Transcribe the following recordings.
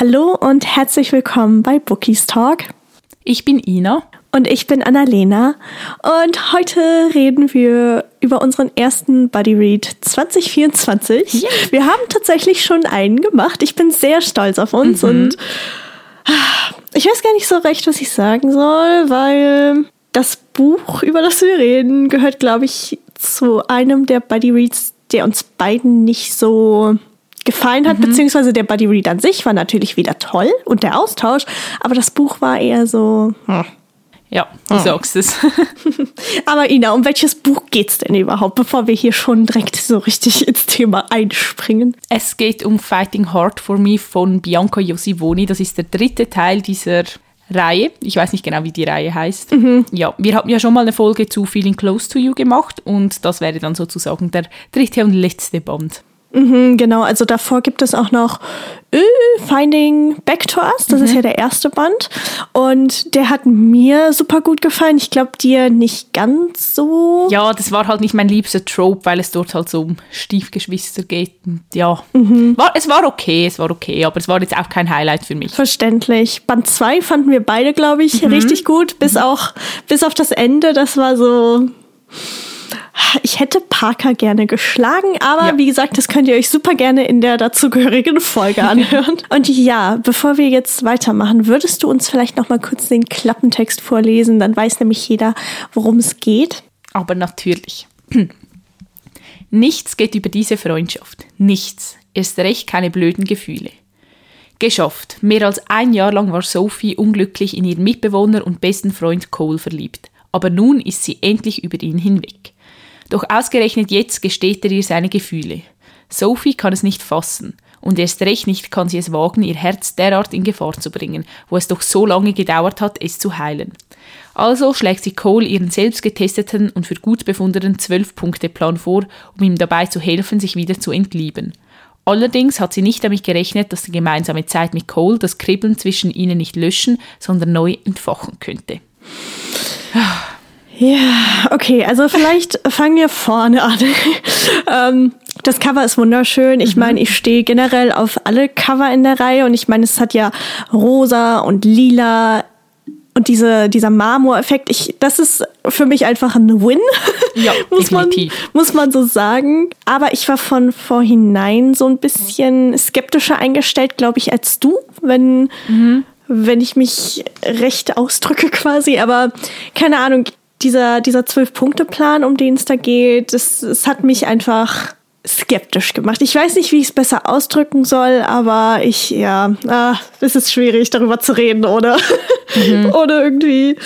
Hallo und herzlich willkommen bei Bookies Talk. Ich bin Ina. Und ich bin Annalena. Und heute reden wir über unseren ersten Buddy Read 2024. Yeah. Wir haben tatsächlich schon einen gemacht. Ich bin sehr stolz auf uns mhm. und ah, ich weiß gar nicht so recht, was ich sagen soll, weil das Buch, über das wir reden, gehört, glaube ich, zu einem der Buddy Reads, der uns beiden nicht so gefallen hat, mhm. beziehungsweise der Buddy Read an sich war natürlich wieder toll und der Austausch, aber das Buch war eher so. Hm. Ja, du hm. sagst es. aber Ina, um welches Buch geht's denn überhaupt, bevor wir hier schon direkt so richtig ins Thema einspringen? Es geht um Fighting Hard for Me von Bianca Josivoni. Das ist der dritte Teil dieser Reihe. Ich weiß nicht genau, wie die Reihe heißt. Mhm. Ja, wir haben ja schon mal eine Folge zu Feeling Close to You gemacht und das wäre dann sozusagen der dritte und letzte Band. Mhm, genau, also davor gibt es auch noch äh, Finding Back to Us, das mhm. ist ja der erste Band. Und der hat mir super gut gefallen. Ich glaube, dir nicht ganz so. Ja, das war halt nicht mein liebster Trope, weil es dort halt so um Stiefgeschwister geht. Und ja, mhm. war, es war okay, es war okay, aber es war jetzt auch kein Highlight für mich. Verständlich. Band 2 fanden wir beide, glaube ich, mhm. richtig gut, bis auch bis auf das Ende. Das war so ich hätte Parker gerne geschlagen, aber ja. wie gesagt, das könnt ihr euch super gerne in der dazugehörigen Folge anhören. Und ja, bevor wir jetzt weitermachen, würdest du uns vielleicht noch mal kurz den Klappentext vorlesen? Dann weiß nämlich jeder, worum es geht. Aber natürlich. Nichts geht über diese Freundschaft. Nichts. Erst recht keine blöden Gefühle. Geschafft. Mehr als ein Jahr lang war Sophie unglücklich in ihren Mitbewohner und besten Freund Cole verliebt. Aber nun ist sie endlich über ihn hinweg. Doch ausgerechnet jetzt gesteht er ihr seine Gefühle. Sophie kann es nicht fassen. Und erst recht nicht kann sie es wagen, ihr Herz derart in Gefahr zu bringen, wo es doch so lange gedauert hat, es zu heilen. Also schlägt sie Cole ihren selbst getesteten und für gut befundenen Zwölf-Punkte-Plan vor, um ihm dabei zu helfen, sich wieder zu entlieben. Allerdings hat sie nicht damit gerechnet, dass die gemeinsame Zeit mit Cole das Kribbeln zwischen ihnen nicht löschen, sondern neu entfachen könnte. Ja, okay, also vielleicht fangen wir vorne an. ähm, das Cover ist wunderschön. Ich mhm. meine, ich stehe generell auf alle Cover in der Reihe und ich meine, es hat ja rosa und lila und diese, dieser Marmoreffekt, ich, das ist für mich einfach ein Win. Ja, muss, man, muss man so sagen. Aber ich war von vorhinein so ein bisschen skeptischer eingestellt, glaube ich, als du, wenn, mhm. wenn ich mich recht ausdrücke quasi. Aber keine Ahnung, dieser, dieser Zwölf-Punkte-Plan, um den es da geht, das, das hat mich einfach skeptisch gemacht. Ich weiß nicht, wie ich es besser ausdrücken soll, aber ich, ja, ah, es ist schwierig, darüber zu reden, oder? Mhm. oder irgendwie.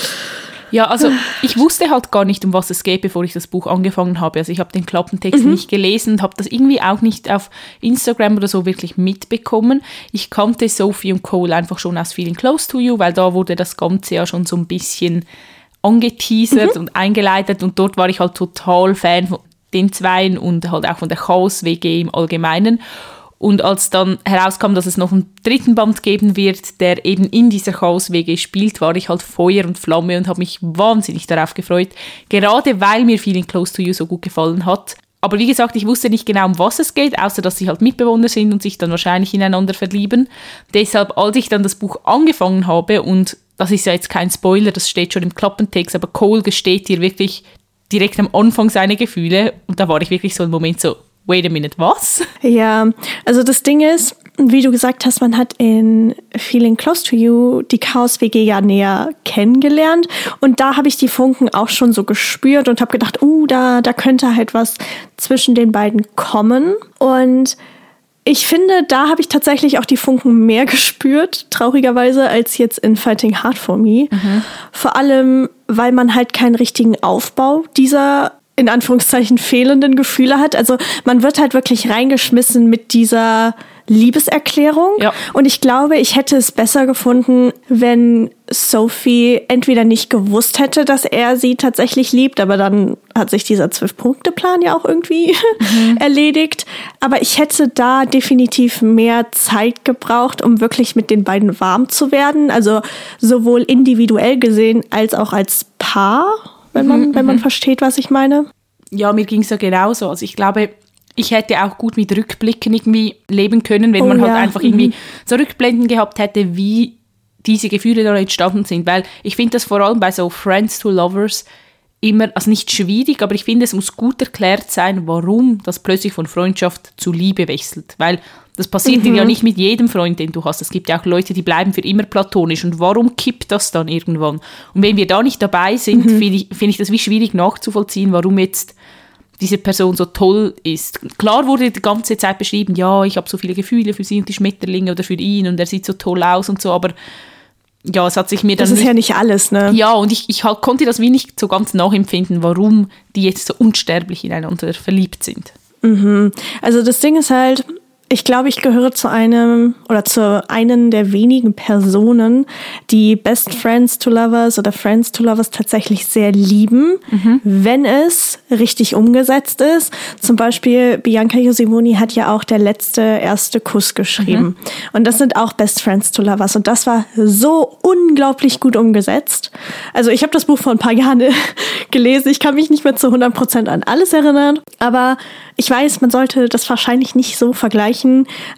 Ja, also ich wusste halt gar nicht, um was es geht, bevor ich das Buch angefangen habe. Also ich habe den Klappentext mhm. nicht gelesen und habe das irgendwie auch nicht auf Instagram oder so wirklich mitbekommen. Ich kannte Sophie und Cole einfach schon aus Feeling Close to You, weil da wurde das Ganze ja schon so ein bisschen angeteasert mhm. und eingeleitet und dort war ich halt total Fan von den Zweien und halt auch von der Chaos-WG im Allgemeinen. Und als dann herauskam, dass es noch einen dritten Band geben wird, der eben in dieser Chaos-WG spielt, war ich halt Feuer und Flamme und habe mich wahnsinnig darauf gefreut. Gerade weil mir Feeling Close to You so gut gefallen hat. Aber wie gesagt, ich wusste nicht genau, um was es geht, außer dass sie halt Mitbewohner sind und sich dann wahrscheinlich ineinander verlieben. Deshalb, als ich dann das Buch angefangen habe und das ist ja jetzt kein Spoiler, das steht schon im Klappentext, aber Cole gesteht dir wirklich direkt am Anfang seine Gefühle und da war ich wirklich so ein Moment so, wait a minute, was? Ja, also das Ding ist, wie du gesagt hast, man hat in Feeling Close to You die Chaos-WG ja näher kennengelernt und da habe ich die Funken auch schon so gespürt und habe gedacht, uh, da, da könnte halt was zwischen den beiden kommen und ich finde, da habe ich tatsächlich auch die Funken mehr gespürt, traurigerweise, als jetzt in Fighting Hard for Me. Mhm. Vor allem, weil man halt keinen richtigen Aufbau dieser in Anführungszeichen fehlenden Gefühle hat. Also man wird halt wirklich reingeschmissen mit dieser Liebeserklärung. Ja. Und ich glaube, ich hätte es besser gefunden, wenn Sophie entweder nicht gewusst hätte, dass er sie tatsächlich liebt, aber dann hat sich dieser Zwölf-Punkte-Plan ja auch irgendwie mhm. erledigt. Aber ich hätte da definitiv mehr Zeit gebraucht, um wirklich mit den beiden warm zu werden. Also sowohl individuell gesehen als auch als Paar, wenn man, mhm. wenn man mhm. versteht, was ich meine. Ja, mir ging es ja genauso. Also ich glaube, ich hätte auch gut mit Rückblicken irgendwie leben können, wenn Oh man halt ja, einfach irgendwie mhm. so Rückblenden gehabt hätte, wie diese Gefühle da entstanden sind. Weil ich finde das vor allem bei so Friends to Lovers immer, also nicht schwierig, aber ich finde, es muss gut erklärt sein, warum das plötzlich von Freundschaft zu Liebe wechselt. Weil das passiert Mhm. ja nicht mit jedem Freund, den du hast. Es gibt ja auch Leute, die bleiben für immer platonisch. Und warum kippt das dann irgendwann? Und wenn wir da nicht dabei sind, Mhm. finde ich, finde ich das wie schwierig nachzuvollziehen, warum jetzt diese Person so toll ist. Klar wurde die ganze Zeit beschrieben, ja, ich habe so viele Gefühle für sie und die Schmetterlinge oder für ihn und er sieht so toll aus und so, aber ja, es hat sich mir dann Das ist nicht ja nicht alles, ne? ja, und ich, ich konnte das wie nicht so ganz nachempfinden, warum die jetzt so unsterblich ineinander verliebt sind. Also das Ding ist halt, ich glaube, ich gehöre zu einem oder zu einen der wenigen Personen, die Best Friends to Lovers oder Friends to Lovers tatsächlich sehr lieben, wenn es richtig umgesetzt ist. Zum Beispiel Bianca Josimoni hat ja auch der letzte erste Kuss geschrieben. Und das sind auch Best Friends to Lovers. Und das war so unglaublich gut umgesetzt. Also ich habe das Buch vor ein paar Jahren gelesen. Ich kann mich nicht mehr zu 100% an alles erinnern. Aber ich weiß, man sollte das wahrscheinlich nicht so vergleichen,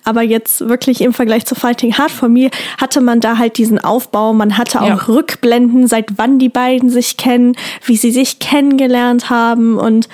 aber jetzt wirklich im Vergleich zu Fighting Hard for Me hatte man da halt diesen Aufbau, man hatte auch Ja. Rückblenden, seit wann die beiden sich kennen, wie sie sich kennengelernt haben und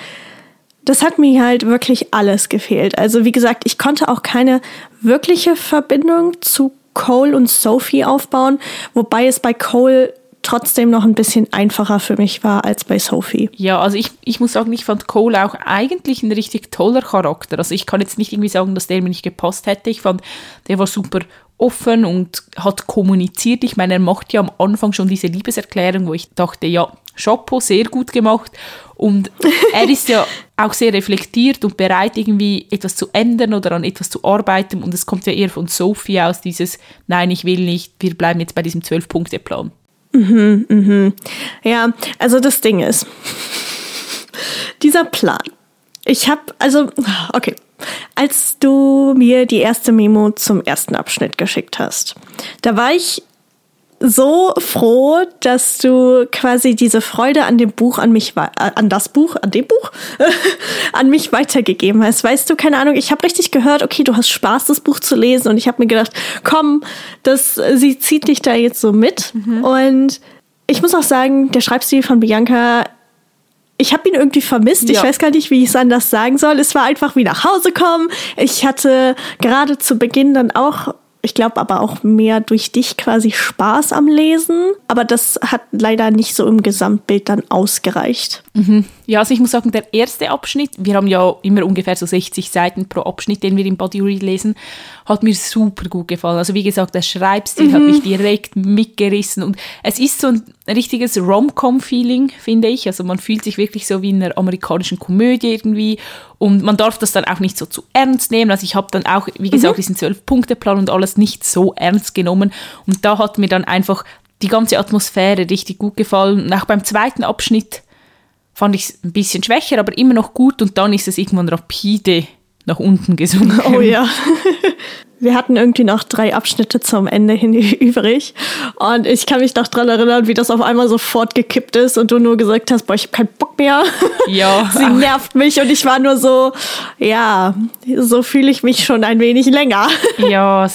das hat mir halt wirklich alles gefehlt. Also wie gesagt, ich konnte auch keine wirkliche Verbindung zu Cole und Sophie aufbauen, wobei es bei Cole trotzdem noch ein bisschen einfacher für mich war als bei Sophie. Ja, also ich, ich muss sagen, ich fand Cole auch eigentlich ein richtig toller Charakter. Also ich kann jetzt nicht irgendwie sagen, dass der mir nicht gepasst hätte. Ich fand, der war super offen und hat kommuniziert. Ich meine, er macht ja am Anfang schon diese Liebeserklärung, wo ich dachte, ja, Chapeau, sehr gut gemacht. Und er ist ja auch sehr reflektiert und bereit, irgendwie etwas zu ändern oder an etwas zu arbeiten. Und es kommt ja eher von Sophie aus, dieses, nein, ich will nicht, wir bleiben jetzt bei diesem Zwölf-Punkte-Plan. Ja, also das Ding ist, dieser Plan. Ich habe, also, okay, als du mir die erste Memo zum ersten Abschnitt geschickt hast, da war ich so froh, dass du quasi diese Freude an dem Buch an mich, äh, an das Buch, an dem Buch, an mich weitergegeben hast. Weißt du, keine Ahnung, ich habe richtig gehört, okay, du hast Spaß, das Buch zu lesen und ich habe mir gedacht, komm, das, sie zieht dich da jetzt so mit. Und ich muss auch sagen, der Schreibstil von Bianca ich habe ihn irgendwie vermisst. Ich Ja. weiß gar nicht, wie ich es anders sagen soll. Es war einfach wie nach Hause kommen. Ich hatte gerade zu Beginn dann auch, ich glaube aber auch mehr durch dich quasi Spaß am Lesen. Aber das hat leider nicht so im Gesamtbild dann ausgereicht. Ja, also ich muss sagen, der erste Abschnitt, wir haben ja immer ungefähr so 60 Seiten pro Abschnitt, den wir im Body Read lesen, hat mir super gut gefallen. Also wie gesagt, der Schreibstil hat mich direkt mitgerissen und es ist so ein richtiges Rom-Com-Feeling, finde ich. Also man fühlt sich wirklich so wie in einer amerikanischen Komödie irgendwie und man darf das dann auch nicht so zu ernst nehmen. Also ich habe dann auch, wie gesagt, diesen Zwölf-Punkte-Plan und alles nicht so ernst genommen und da hat mir dann einfach die ganze Atmosphäre richtig gut gefallen. Und auch beim zweiten Abschnitt fand ich es ein bisschen schwächer, aber immer noch gut und dann ist es irgendwann rapide nach unten gesunken. Oh ja. Wir hatten irgendwie noch drei Abschnitte zum Ende hin übrig. Und ich kann mich noch dran erinnern, wie das auf einmal sofort gekippt ist und du nur gesagt hast, boah, ich habe keinen Bock mehr. Ja, Sie nervt mich und ich war nur so, ja, so fühle ich mich schon ein wenig länger. Ja,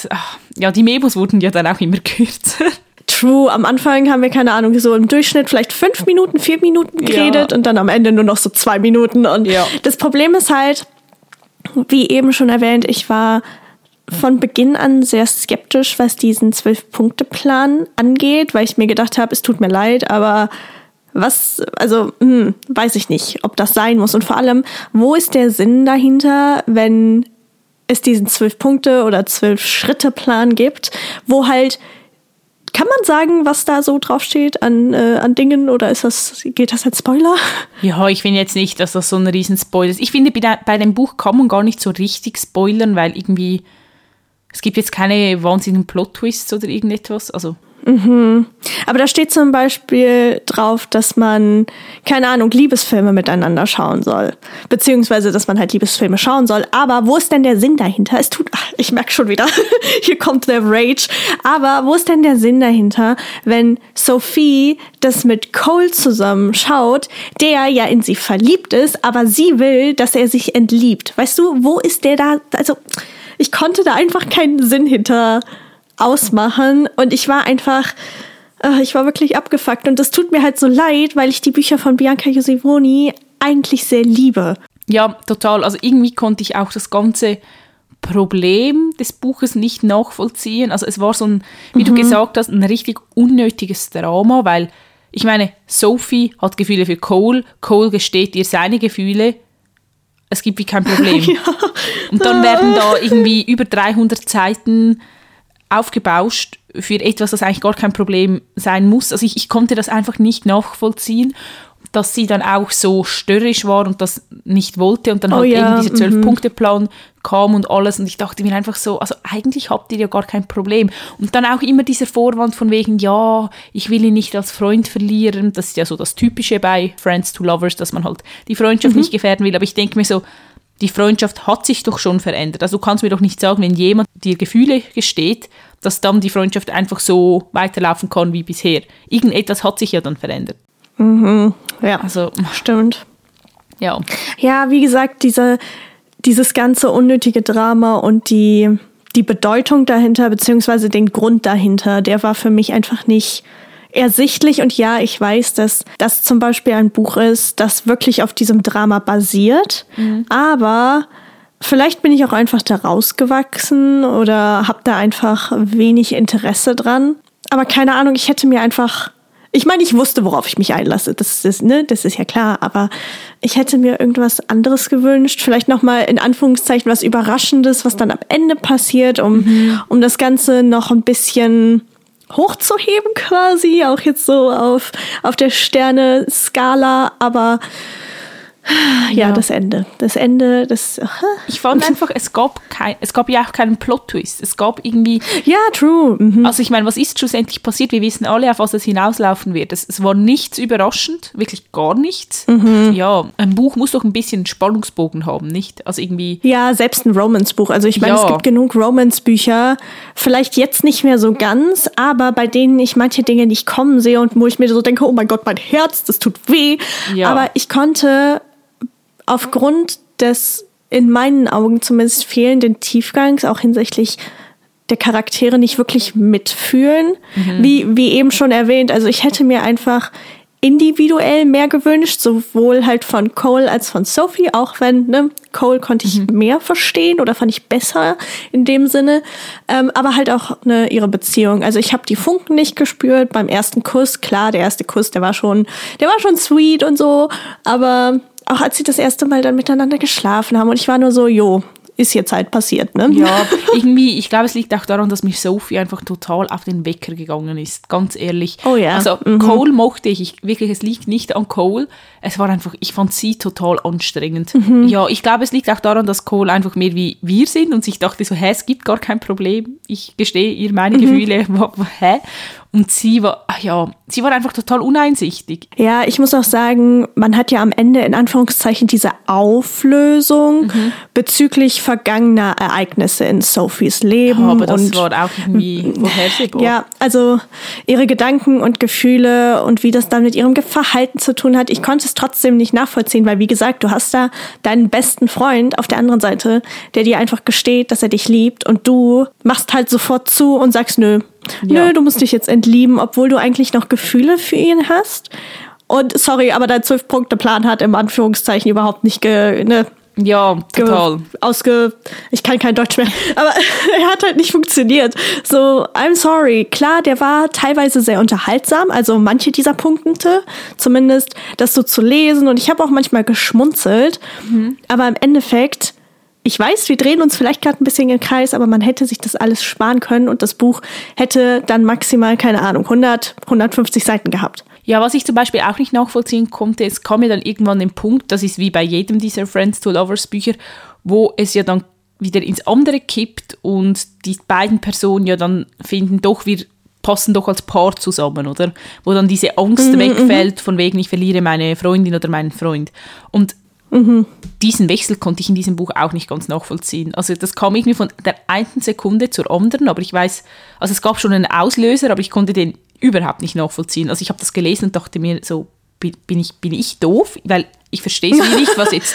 ja, die Memos wurden ja dann auch immer kürzer. True, am Anfang haben wir, keine Ahnung, so im Durchschnitt vielleicht fünf Minuten, vier Minuten geredet Ja. und dann am Ende nur noch so zwei Minuten. Und Ja. das Problem ist halt, wie eben schon erwähnt, ich war von Beginn an sehr skeptisch, was diesen Zwölf-Punkte-Plan angeht, weil ich mir gedacht habe, es tut mir leid, aber was, also, hm, weiß ich nicht, ob das sein muss. Und vor allem, wo ist der Sinn dahinter, wenn es diesen Zwölf-Punkte- oder Zwölf-Schritte-Plan gibt, wo halt kann man sagen, was da so draufsteht an, äh, an Dingen oder ist das, geht das als Spoiler? Ja, ich finde jetzt nicht, dass das so ein riesen Spoiler ist. Ich finde, bei de- bei dem Buch kann man gar nicht so richtig spoilern, weil irgendwie es gibt jetzt keine wahnsinnigen Plot-Twists oder irgendetwas. Also Mhm. Aber da steht zum Beispiel drauf, dass man, keine Ahnung, Liebesfilme miteinander schauen soll. Beziehungsweise, dass man halt Liebesfilme schauen soll. Aber wo ist denn der Sinn dahinter? Es tut, ach, ich merke schon wieder, hier kommt der Rage. Aber wo ist denn der Sinn dahinter, wenn Sophie das mit Cole zusammen schaut, der ja in sie verliebt ist, aber sie will, dass er sich entliebt? Weißt du, wo ist der da? Also, ich konnte da einfach keinen Sinn hinter ausmachen und ich war einfach, äh, ich war wirklich abgefuckt und das tut mir halt so leid, weil ich die Bücher von Bianca Josivoni eigentlich sehr liebe. Ja, total. Also irgendwie konnte ich auch das ganze Problem des Buches nicht nachvollziehen. Also es war so ein, wie mhm. du gesagt hast, ein richtig unnötiges Drama, weil ich meine, Sophie hat Gefühle für Cole, Cole gesteht ihr seine Gefühle. Es gibt wie kein Problem. ja. Und dann werden da irgendwie über 300 Seiten aufgebauscht für etwas, das eigentlich gar kein Problem sein muss. Also ich, ich konnte das einfach nicht nachvollziehen, dass sie dann auch so störrisch war und das nicht wollte und dann oh halt ja, eben dieser mhm. Zwölf-Punkte-Plan kam und alles und ich dachte mir einfach so, also eigentlich habt ihr ja gar kein Problem. Und dann auch immer dieser Vorwand von wegen, ja, ich will ihn nicht als Freund verlieren, das ist ja so das Typische bei Friends to Lovers, dass man halt die Freundschaft mhm. nicht gefährden will, aber ich denke mir so, die Freundschaft hat sich doch schon verändert. Also du kannst mir doch nicht sagen, wenn jemand dir Gefühle gesteht, dass dann die Freundschaft einfach so weiterlaufen kann wie bisher. Irgendetwas hat sich ja dann verändert. Mhm. Ja, also stimmt. Ja. Ja, wie gesagt, diese, dieses ganze unnötige Drama und die, die Bedeutung dahinter, beziehungsweise den Grund dahinter, der war für mich einfach nicht ersichtlich. Und ja, ich weiß, dass das zum Beispiel ein Buch ist, das wirklich auf diesem Drama basiert. Mhm. Aber vielleicht bin ich auch einfach da rausgewachsen oder habe da einfach wenig Interesse dran. Aber keine Ahnung, ich hätte mir einfach ich meine, ich wusste, worauf ich mich einlasse. Das ist, ne, das ist ja klar. Aber ich hätte mir irgendwas anderes gewünscht. Vielleicht nochmal in Anführungszeichen was Überraschendes, was dann am Ende passiert, um, mhm. um das Ganze noch ein bisschen hochzuheben quasi, auch jetzt so auf, auf der Sterne-Skala, aber ja, ja, das Ende. Das Ende, das. Ich fand einfach, es gab kein, es gab ja auch keinen Plot-Twist. Es gab irgendwie. Ja, true. Mhm. Also ich meine, was ist schlussendlich passiert? Wir wissen alle, auf was es hinauslaufen wird. Es, es war nichts überraschend, wirklich gar nichts. Mhm. Ja, ein Buch muss doch ein bisschen Spannungsbogen haben, nicht? Also irgendwie. Ja, selbst ein Romance-Buch. Also ich meine, ja. es gibt genug Romance-Bücher, vielleicht jetzt nicht mehr so ganz, aber bei denen ich manche Dinge nicht kommen sehe und wo ich mir so denke, oh mein Gott, mein Herz, das tut weh. Ja. Aber ich konnte aufgrund des in meinen Augen zumindest fehlenden Tiefgangs, auch hinsichtlich der Charaktere nicht wirklich mitfühlen. Mhm. Wie, wie eben schon erwähnt, also ich hätte mir einfach individuell mehr gewünscht, sowohl halt von Cole als von Sophie, auch wenn, ne, Cole konnte ich mhm. mehr verstehen oder fand ich besser in dem Sinne, ähm, aber halt auch ne, ihre Beziehung. Also ich habe die Funken nicht gespürt beim ersten Kuss. Klar, der erste Kuss, der war schon, der war schon sweet und so, aber auch als sie das erste Mal dann miteinander geschlafen haben und ich war nur so, jo, ist jetzt halt passiert, ne? Ja, irgendwie, ich glaube, es liegt auch daran, dass mich Sophie einfach total auf den Wecker gegangen ist, ganz ehrlich. Oh ja. Also mhm. Cole mochte ich, ich, wirklich, es liegt nicht an Cole, es war einfach, ich fand sie total anstrengend. Mhm. Ja, ich glaube, es liegt auch daran, dass Cole einfach mehr wie wir sind und sich dachte so, hä, es gibt gar kein Problem, ich gestehe ihr meine mhm. Gefühle, hä? Und sie war, ach ja, sie war einfach total uneinsichtig. Ja, ich muss auch sagen, man hat ja am Ende in Anführungszeichen diese Auflösung mhm. bezüglich vergangener Ereignisse in Sophies Leben. Ja, aber das und, war auch irgendwie vorhersehbar. Ja, also ihre Gedanken und Gefühle und wie das dann mit ihrem Verhalten zu tun hat. Ich konnte es trotzdem nicht nachvollziehen, weil wie gesagt, du hast da deinen besten Freund auf der anderen Seite, der dir einfach gesteht, dass er dich liebt und du machst halt sofort zu und sagst, nö, ja. nö, du musst dich jetzt entlieben, obwohl du eigentlich noch Gefühle für ihn hast. Und sorry, aber dein Zwölf-Punkte-Plan hat im Anführungszeichen überhaupt nicht ge, ne, ja, total. Ausge, ich kann kein Deutsch mehr, aber er hat halt nicht funktioniert. So, I'm sorry. Klar, der war teilweise sehr unterhaltsam, also manche dieser Punkte, zumindest das so zu lesen und ich habe auch manchmal geschmunzelt, mhm. aber im Endeffekt ich weiß, wir drehen uns vielleicht gerade ein bisschen im Kreis, aber man hätte sich das alles sparen können und das Buch hätte dann maximal, keine Ahnung, 100, 150 Seiten gehabt. Ja, was ich zum Beispiel auch nicht nachvollziehen konnte, es kam mir dann irgendwann den Punkt, das ist wie bei jedem dieser Friends to Lovers Bücher, wo es ja dann wieder ins andere kippt und die beiden Personen ja dann finden, doch wir passen doch als Paar zusammen, oder? Wo dann diese Angst mhm, wegfällt, von wegen, ich verliere meine Freundin oder meinen Freund. Und mhm. diesen Wechsel konnte ich in diesem Buch auch nicht ganz nachvollziehen. Also das kam irgendwie von der einen Sekunde zur anderen, aber ich weiß, also es gab schon einen Auslöser, aber ich konnte den überhaupt nicht nachvollziehen. Also ich habe das gelesen und dachte mir so, bin ich, bin ich doof? Weil ich verstehe es nicht, was jetzt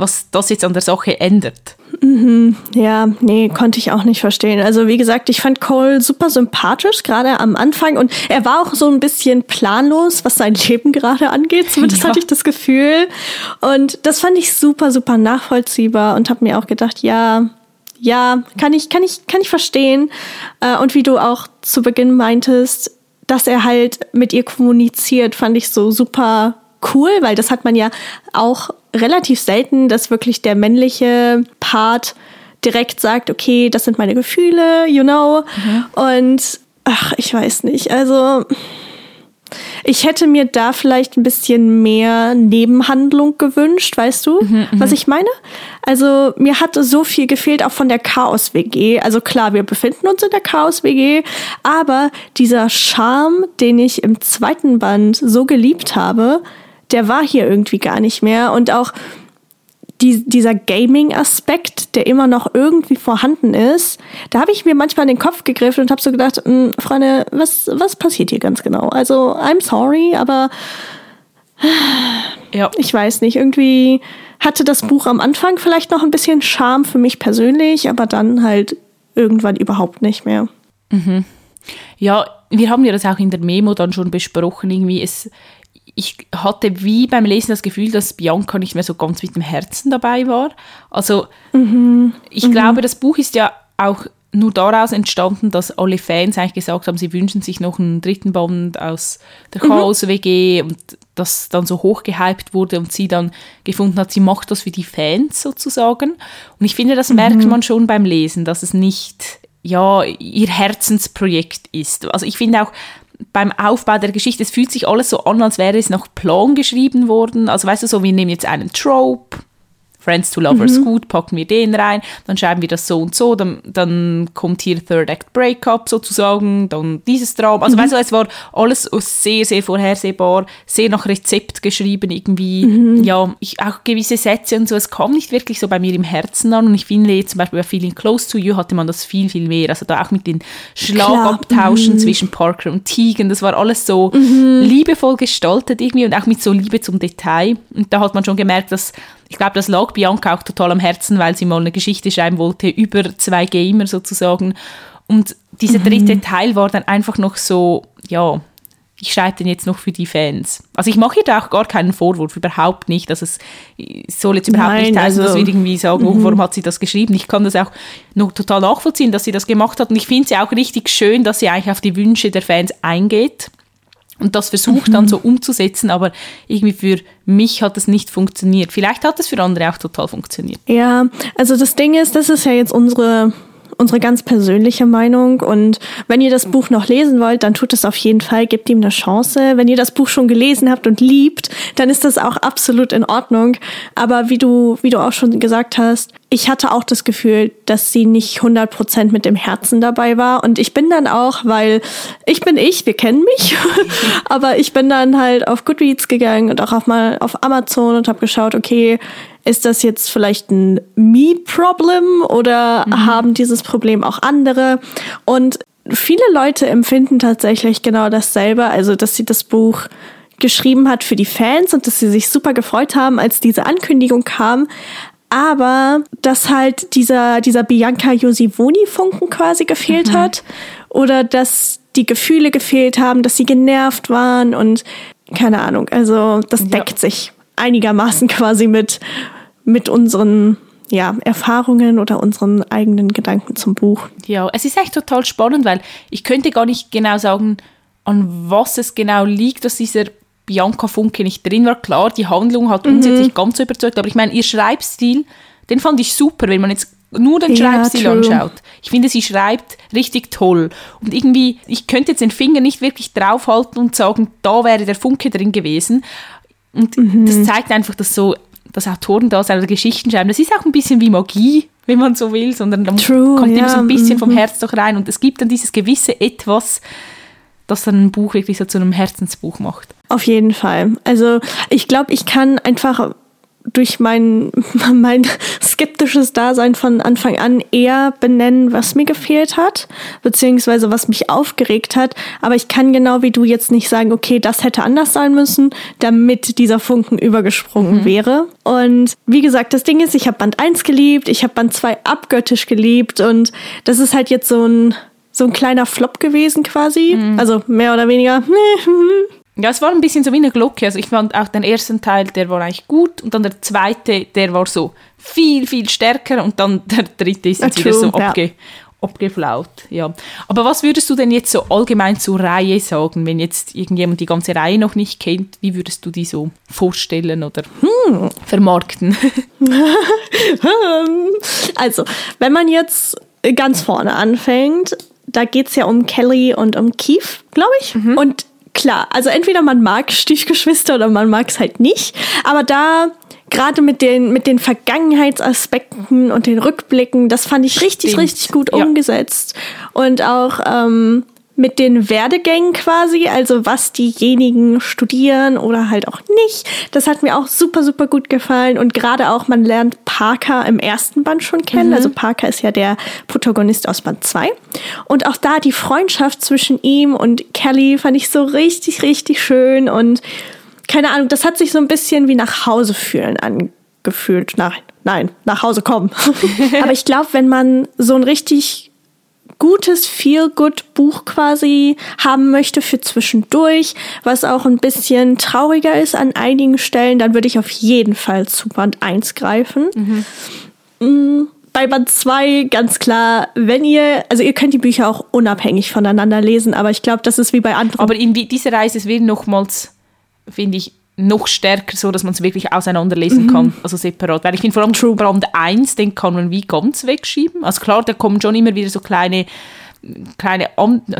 was das jetzt an der Sache ändert. Mhm, ja, nee, konnte ich auch nicht verstehen. Also wie gesagt, ich fand Cole super sympathisch, gerade am Anfang. Und er war auch so ein bisschen planlos, was sein Leben gerade angeht. Zumindest ja. hatte ich das Gefühl. Und das fand ich super, super nachvollziehbar und habe mir auch gedacht, ja, ja, kann ich, kann ich, kann ich verstehen. Äh, und wie du auch zu Beginn meintest, dass er halt mit ihr kommuniziert, fand ich so super cool, weil das hat man ja auch relativ selten, dass wirklich der männliche Part direkt sagt, okay, das sind meine Gefühle, you know. Mhm. Und ach, ich weiß nicht. Also ich hätte mir da vielleicht ein bisschen mehr Nebenhandlung gewünscht, weißt du, mhm, mhm, was ich meine? Also mir hat so viel gefehlt, auch von der Chaos-WG. Also klar, wir befinden uns in der Chaos-WG, aber dieser Charme, den ich im zweiten Band so geliebt habe, der war hier irgendwie gar nicht mehr. Und auch die, dieser Gaming-Aspekt, der immer noch irgendwie vorhanden ist, da habe ich mir manchmal in den Kopf gegriffen und habe so gedacht, hm, Freunde, was, was passiert hier ganz genau? Also, I'm sorry, aber ja. ich weiß nicht, irgendwie hatte das Buch am Anfang vielleicht noch ein bisschen Charme für mich persönlich, aber dann halt irgendwann überhaupt nicht mehr. Mhm. Ja, wir haben ja das auch in der Memo dann schon besprochen, irgendwie es ich hatte wie beim Lesen das Gefühl, dass Bianca nicht mehr so ganz mit dem Herzen dabei war. Also mhm. ich mhm. glaube, das Buch ist ja auch nur daraus entstanden, dass alle Fans eigentlich gesagt haben, sie wünschen sich noch einen dritten Band aus der Chaos-WG mhm. und das dann so hoch gehypt wurde und sie dann gefunden hat, sie macht das für die Fans sozusagen. Und ich finde, das merkt mhm. man schon beim Lesen, dass es nicht ja, ihr Herzensprojekt ist. Also ich finde auch, beim Aufbau der Geschichte, es fühlt sich alles so an, als wäre es nach Plan geschrieben worden. Also weißt du, so wir nehmen jetzt einen Trope, Friends to Lovers mhm. gut, packen wir den rein, dann schreiben wir das so und so, dann, dann kommt hier Third Act Breakup sozusagen, dann dieses Drama. Also mhm. weißt du, es war alles sehr, sehr vorhersehbar, sehr nach Rezept geschrieben irgendwie. Mhm. Ja, ich, auch gewisse Sätze und so, es kam nicht wirklich so bei mir im Herzen an und ich finde jetzt zum Beispiel bei Feeling Close to You hatte man das viel, viel mehr. Also da auch mit den Schlagabtauschen mhm. zwischen Parker und Tegan, das war alles so mhm. liebevoll gestaltet irgendwie und auch mit so Liebe zum Detail. Und da hat man schon gemerkt, dass ich glaube, das lag Bianca auch total am Herzen, weil sie mal eine Geschichte schreiben wollte über zwei Gamer sozusagen. Und dieser mhm. dritte Teil war dann einfach noch so, ja, ich schreibe den jetzt noch für die Fans. Also ich mache hier da auch gar keinen Vorwurf, überhaupt nicht. Also es soll jetzt überhaupt Nein, nicht heißen, also, dass wir irgendwie sagen, oh, warum hat sie das geschrieben. Ich kann das auch noch total nachvollziehen, dass sie das gemacht hat. Und ich finde es ja auch richtig schön, dass sie eigentlich auf die Wünsche der Fans eingeht und das versucht mhm. dann so umzusetzen, aber irgendwie für mich hat das nicht funktioniert. Vielleicht hat es für andere auch total funktioniert. Ja, also das Ding ist, das ist ja jetzt unsere unsere ganz persönliche Meinung. Und wenn ihr das Buch noch lesen wollt, dann tut es auf jeden Fall, gebt ihm eine Chance. Wenn ihr das Buch schon gelesen habt und liebt, dann ist das auch absolut in Ordnung. Aber wie du, wie du auch schon gesagt hast, ich hatte auch das Gefühl, dass sie nicht 100% mit dem Herzen dabei war. Und ich bin dann auch, weil ich bin ich, wir kennen mich, aber ich bin dann halt auf Goodreads gegangen und auch auf mal auf Amazon und habe geschaut, okay, ist das jetzt vielleicht ein Me-Problem oder mhm. haben dieses Problem auch andere? Und viele Leute empfinden tatsächlich genau dasselbe, also dass sie das Buch geschrieben hat für die Fans und dass sie sich super gefreut haben, als diese Ankündigung kam aber dass halt dieser, dieser Bianca Josivoni-Funken quasi gefehlt mhm. hat oder dass die Gefühle gefehlt haben, dass sie genervt waren und keine Ahnung, also das ja. deckt sich einigermaßen quasi mit, mit unseren ja, Erfahrungen oder unseren eigenen Gedanken zum Buch. Ja, es ist echt total spannend, weil ich könnte gar nicht genau sagen, an was es genau liegt, dass dieser Bianca Funke nicht drin war. Klar, die Handlung hat uns mhm. jetzt nicht ganz so überzeugt, aber ich meine, ihr Schreibstil, den fand ich super, wenn man jetzt nur den Schreibstil ja, anschaut. Ich finde, sie schreibt richtig toll. Und irgendwie, ich könnte jetzt den Finger nicht wirklich draufhalten und sagen, da wäre der Funke drin gewesen. Und mhm. das zeigt einfach, dass so, dass Autoren da seine Geschichten schreiben, das ist auch ein bisschen wie Magie, wenn man so will, sondern da True, kommt ja. immer so ein bisschen vom mhm. Herz doch rein. Und es gibt dann dieses gewisse Etwas, das dann ein Buch wirklich so zu einem Herzensbuch macht. Auf jeden Fall. Also ich glaube, ich kann einfach durch mein, mein skeptisches Dasein von Anfang an eher benennen, was mir gefehlt hat, beziehungsweise was mich aufgeregt hat. Aber ich kann genau wie du jetzt nicht sagen, okay, das hätte anders sein müssen, damit dieser Funken übergesprungen mhm. wäre. Und wie gesagt, das Ding ist, ich habe Band 1 geliebt, ich habe Band 2 abgöttisch geliebt und das ist halt jetzt so ein, so ein kleiner Flop gewesen quasi. Mhm. Also mehr oder weniger. Ja, es war ein bisschen so wie eine Glocke. Also ich fand auch den ersten Teil, der war eigentlich gut und dann der zweite, der war so viel, viel stärker und dann der dritte ist jetzt wieder so abge abgeflaut. Ja. Aber was würdest du denn jetzt so allgemein zur Reihe sagen, wenn jetzt irgendjemand die ganze Reihe noch nicht kennt? Wie würdest du die so vorstellen oder hm. vermarkten? also, wenn man jetzt ganz vorne anfängt, da geht es ja um Kelly und um Keith, glaube ich. Mhm. Und klar, also entweder man mag Stiefgeschwister oder man mag es halt nicht. Aber da gerade mit den, mit den Vergangenheitsaspekten und den Rückblicken, das fand ich richtig, Stimmt. richtig gut ja. umgesetzt. Und auch ähm, mit den Werdegängen quasi, also was diejenigen studieren oder halt auch nicht. Das hat mir auch super, super gut gefallen. Und gerade auch, man lernt Parker im ersten Band schon kennen. Mhm. Also Parker ist ja der Protagonist aus Band 2. Und auch da die Freundschaft zwischen ihm und Kelly fand ich so richtig, richtig schön. Und keine Ahnung, das hat sich so ein bisschen wie nach Hause fühlen angefühlt. Nein, nein, nach Hause kommen. Aber ich glaube, wenn man so ein richtig gutes Feel-Good-Buch quasi haben möchte für zwischendurch, was auch ein bisschen trauriger ist an einigen Stellen, dann würde ich auf jeden Fall zu Band 1 greifen. Mhm. Mm, bei Band 2 ganz klar, wenn ihr, also ihr könnt die Bücher auch unabhängig voneinander lesen, aber ich glaube, das ist wie bei anderen. Aber in dieser Reise wird nochmals, finde ich, noch stärker so, dass man es wirklich auseinanderlesen mhm. kann, also separat. Weil ich finde vor allem True. Brand 1, den kann man wie ganz wegschieben. Also klar, da kommen schon immer wieder so kleine kleine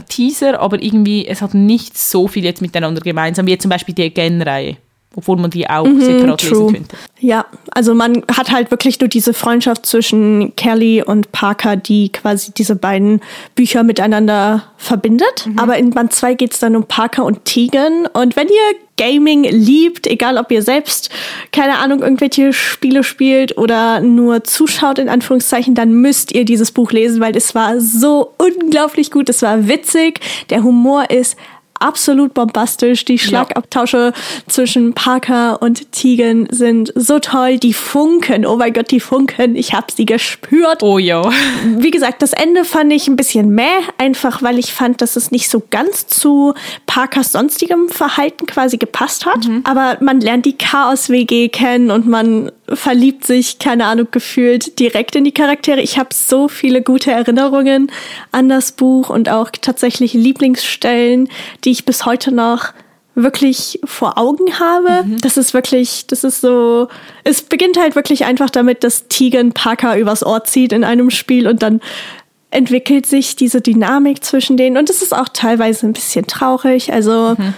Teaser, aber irgendwie, es hat nicht so viel jetzt miteinander gemeinsam, wie zum Beispiel die Again-Reihe obwohl man die auch mhm, separat true. lesen könnte. Ja, also man hat halt wirklich nur diese Freundschaft zwischen Kelly und Parker, die quasi diese beiden Bücher miteinander verbindet. Mhm. Aber in Band 2 geht es dann um Parker und Tegan. Und wenn ihr Gaming liebt, egal ob ihr selbst, keine Ahnung, irgendwelche Spiele spielt oder nur zuschaut, in Anführungszeichen, dann müsst ihr dieses Buch lesen, weil es war so unglaublich gut, es war witzig, der Humor ist absolut bombastisch. Die Schlagabtausche ja. zwischen Parker und Tegan sind so toll. Die Funken, oh mein Gott, die Funken, ich habe sie gespürt. Oh ja. Wie gesagt, das Ende fand ich ein bisschen mäh, einfach weil ich fand, dass es nicht so ganz zu Parkers sonstigem Verhalten quasi gepasst hat. Mhm. Aber man lernt die Chaos-WG kennen und man verliebt sich, keine Ahnung, gefühlt direkt in die Charaktere. Ich habe so viele gute Erinnerungen an das Buch und auch tatsächlich Lieblingsstellen, die ich bis heute noch wirklich vor Augen habe. Mhm. Das ist wirklich, das ist so, es beginnt halt wirklich einfach damit, dass Tegan Parker übers Ohr zieht in einem Spiel und dann entwickelt sich diese Dynamik zwischen denen und es ist auch teilweise ein bisschen traurig. Also mhm.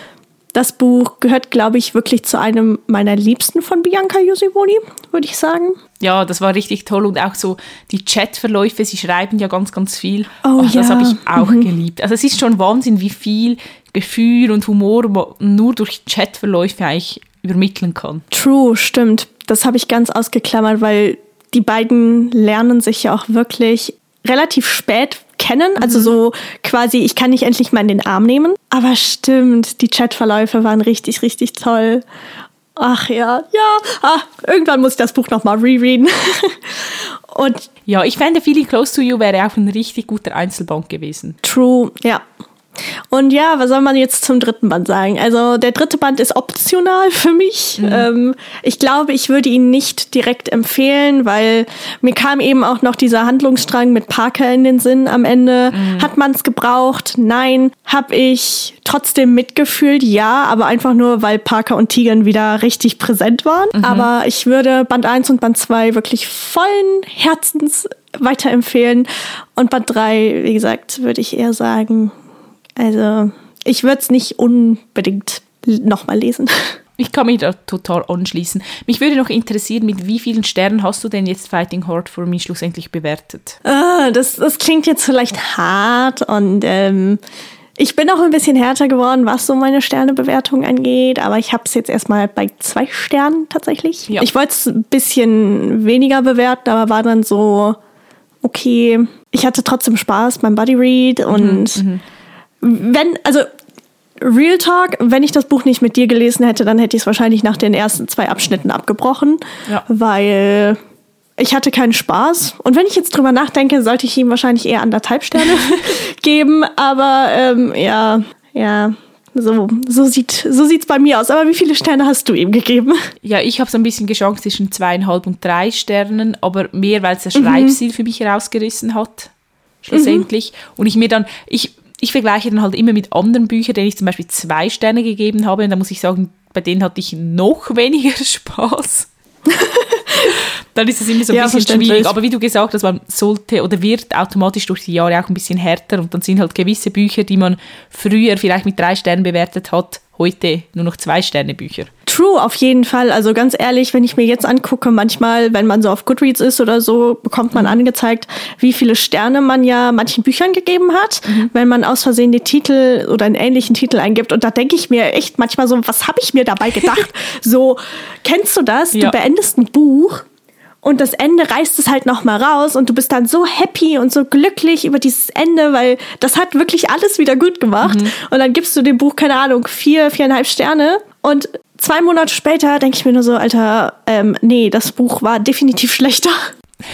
Das Buch gehört, glaube ich, wirklich zu einem meiner Liebsten von Bianca Josivoni, würde ich sagen. Ja, das war richtig toll und auch so die Chatverläufe, sie schreiben ja ganz, ganz viel. Oh, oh ja. Das habe ich auch mhm. geliebt. Also es ist schon Wahnsinn, wie viel Gefühl und Humor nur durch Chatverläufe eigentlich übermitteln kann. True, stimmt. Das habe ich ganz ausgeklammert, weil die beiden lernen sich ja auch wirklich relativ spät kennen. Also mhm. so quasi, ich kann nicht endlich mal in den Arm nehmen. Aber stimmt, die Chatverläufe waren richtig, richtig toll. Ach ja, ja, ah, irgendwann muss ich das Buch nochmal rereaden. Und ja, ich fände Feeling Close to You wäre auch ein richtig guter Einzelband gewesen. True, ja. Und ja, was soll man jetzt zum dritten Band sagen? Also der dritte Band ist optional für mich. Mhm. Ähm, ich glaube, ich würde ihn nicht direkt empfehlen, weil mir kam eben auch noch dieser Handlungsstrang mit Parker in den Sinn am Ende. Mhm. Hat man es gebraucht? Nein. Habe ich trotzdem mitgefühlt? Ja, aber einfach nur, weil Parker und Tegan wieder richtig präsent waren. Mhm. Aber ich würde Band 1 und Band 2 wirklich vollen Herzens weiterempfehlen. Und Band 3, wie gesagt, würde ich eher sagen, also ich würde es nicht unbedingt nochmal lesen. Ich kann mich da total anschließen. Mich würde noch interessieren, mit wie vielen Sternen hast du denn jetzt Fighting Hard for Me schlussendlich bewertet? Ah, das, das klingt jetzt vielleicht hart und ähm, Ich bin auch ein bisschen härter geworden, was so meine Sternebewertung angeht, aber ich habe es jetzt erstmal bei zwei Sternen tatsächlich. Ja. Ich wollte es ein bisschen weniger bewerten, aber war dann so, okay, ich hatte trotzdem Spaß beim Buddy Read und wenn, also Real Talk, wenn ich das Buch nicht mit dir gelesen hätte, dann hätte ich es wahrscheinlich nach den ersten zwei Abschnitten abgebrochen, Ja. weil ich hatte keinen Spaß. Und wenn ich jetzt drüber nachdenke, sollte ich ihm wahrscheinlich eher anderthalb Sterne geben. Aber ähm, ja, ja, so, so sieht so sieht's bei mir aus. Aber wie viele Sterne hast du ihm gegeben? Ja, ich habe so ein bisschen geschwankt zwischen zweieinhalb und drei Sternen, aber mehr, weil es der Schreibstil für mich herausgerissen hat, schlussendlich. Und ich mir dann, ich, ich vergleiche dann halt immer mit anderen Büchern, denen ich zum Beispiel zwei Sterne gegeben habe. Und da muss ich sagen, bei denen hatte ich noch weniger Spaß. dann ist es immer so ein Ja, bisschen schwierig. Aber wie du gesagt hast, man sollte oder wird automatisch durch die Jahre auch ein bisschen härter. Und dann sind halt gewisse Bücher, die man früher vielleicht mit drei Sternen bewertet hat, heute nur noch zwei Sterne Bücher. True, auf jeden Fall. Also ganz ehrlich, wenn ich mir jetzt angucke, manchmal, wenn man so auf Goodreads ist oder so, bekommt man angezeigt, wie viele Sterne man ja manchen Büchern gegeben hat, wenn man aus Versehen den Titel oder einen ähnlichen Titel eingibt. Und da denke ich mir echt manchmal so, was habe ich mir dabei gedacht? so, kennst du das? Ja. Du beendest ein Buch und das Ende reißt es halt noch mal raus und du bist dann so happy und so glücklich über dieses Ende, weil das hat wirklich alles wieder gut gemacht. Und dann gibst du dem Buch, keine Ahnung, vier, viereinhalb Sterne und zwei Monate später denke ich mir nur so, Alter, ähm, nee, das Buch war definitiv schlechter.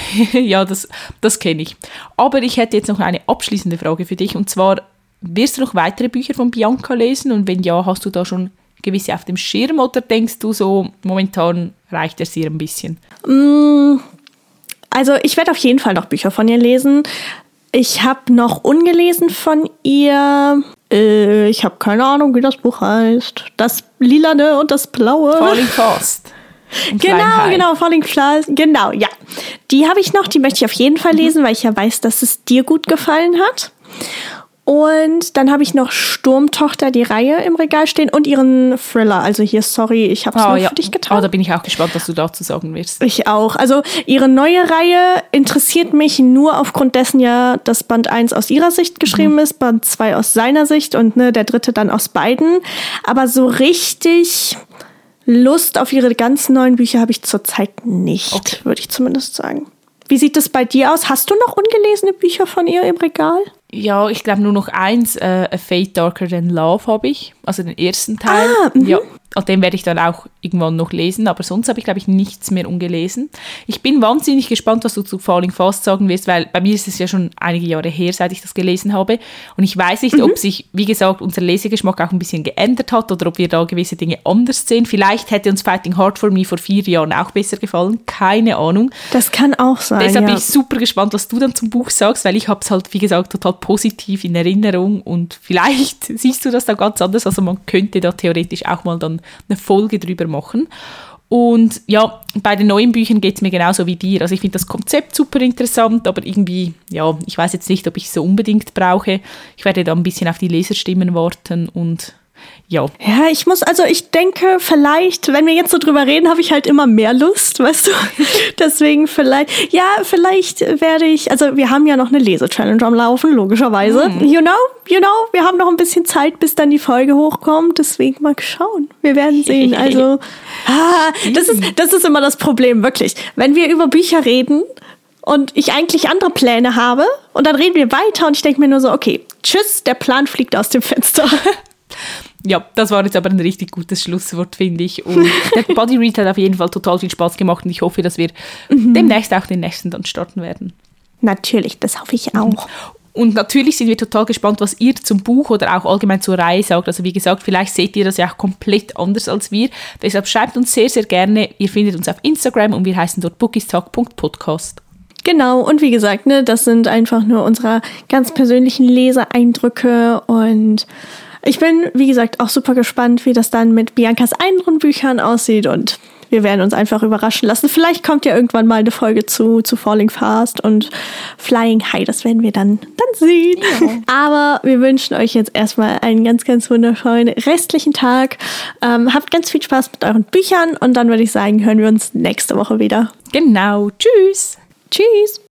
ja, das, das kenne ich. Aber ich hätte jetzt noch eine abschließende Frage für dich. Und zwar, wirst du noch weitere Bücher von Bianca lesen? Und wenn ja, hast du da schon gewisse auf dem Schirm oder denkst du so, momentan reicht es ihr ein bisschen? Also ich werde auf jeden Fall noch Bücher von ihr lesen. Ich habe noch ungelesen von ihr. Äh, ich habe keine Ahnung, wie das Buch heißt. Das Lilane und das Blaue. Falling Fast. und Genau, genau, Falling Flowers. Genau, ja. Die habe ich noch, die möchte ich auf jeden Fall lesen, weil ich ja weiß, dass es dir gut gefallen hat. Und dann habe ich noch Sturmtochter, die Reihe im Regal stehen und ihren Thriller. Also hier, sorry, ich habe es Ah, nur ja. für dich getan. da bin ich auch gespannt, was du dazu sagen wirst. Ich auch. Also ihre neue Reihe interessiert mich nur aufgrund dessen ja, dass Band 1 aus ihrer Sicht geschrieben Mhm. ist, Band 2 aus seiner Sicht und ne, der dritte dann aus beiden. Aber so richtig Lust auf ihre ganz neuen Bücher habe ich zurzeit nicht, Okay. würde ich zumindest sagen. Wie sieht es bei dir aus? Hast du noch ungelesene Bücher von ihr im Regal? Ja, ich glaube nur noch eins, äh, A Fate Darker Than Love habe ich, also den ersten Teil. Ah, mhm. ja, und den werde ich dann auch irgendwann noch lesen, aber sonst habe ich, glaube ich, nichts mehr ungelesen. Ich bin wahnsinnig gespannt, was du zu Falling Fast sagen wirst, weil bei mir ist es ja schon einige Jahre her, seit ich das gelesen habe. Und ich weiß nicht, Mhm. ob sich, wie gesagt, unser Lesegeschmack auch ein bisschen geändert hat oder ob wir da gewisse Dinge anders sehen. Vielleicht hätte uns Fighting Hard for Me vor vier Jahren auch besser gefallen, keine Ahnung. Das kann auch sein. Deshalb ja. bin ich super gespannt, was du dann zum Buch sagst, weil ich habe es halt, wie gesagt, total positiv in Erinnerung und vielleicht siehst du das dann ganz anders. Also man könnte da theoretisch auch mal dann eine Folge drüber machen. Und ja, bei den neuen Büchern geht es mir genauso wie dir. Also ich finde das Konzept super interessant, aber irgendwie, ja, ich weiß jetzt nicht, ob ich es so unbedingt brauche. Ich werde da ein bisschen auf die Leserstimmen warten und ja, Ja, ich muss, also ich denke, vielleicht, wenn wir jetzt so drüber reden, habe ich halt immer mehr Lust, weißt du? Deswegen vielleicht, ja, vielleicht werde ich, also wir haben ja noch eine Lese-Challenge am Laufen, logischerweise. You know, you know, wir haben noch ein bisschen Zeit, bis dann die Folge hochkommt, deswegen mal schauen. Wir werden sehen. Also, ah, das ist, das ist immer das Problem, wirklich. Wenn wir über Bücher reden, und ich eigentlich andere Pläne habe und dann reden wir weiter und ich denke mir nur so, okay, tschüss, der Plan fliegt aus dem Fenster. Ja, das war jetzt aber ein richtig gutes Schlusswort, finde ich. Und der Body Read hat auf jeden Fall total viel Spaß gemacht und ich hoffe, dass wir demnächst auch den nächsten dann starten werden. Natürlich, das hoffe ich auch. Und natürlich sind wir total gespannt, was ihr zum Buch oder auch allgemein zur Reihe sagt. Also wie gesagt, vielleicht seht ihr das ja auch komplett anders als wir. Deshalb schreibt uns sehr, sehr gerne. Ihr findet uns auf Instagram und wir heißen dort bookiestalk.podcast. Genau, und wie gesagt, ne, das sind einfach nur unsere ganz persönlichen Leseeindrücke und ich bin, wie gesagt, auch super gespannt, wie das dann mit Biancas anderen Büchern aussieht und wir werden uns einfach überraschen lassen. Vielleicht kommt ja irgendwann mal eine Folge zu, zu Falling Fast und Flying High. Das werden wir dann, dann sehen. Aber wir wünschen euch jetzt erstmal einen ganz, ganz wundervollen restlichen Tag. Ähm, habt ganz viel Spaß mit euren Büchern und dann würde ich sagen, hören wir uns nächste Woche wieder. Genau. Tschüss. Tschüss!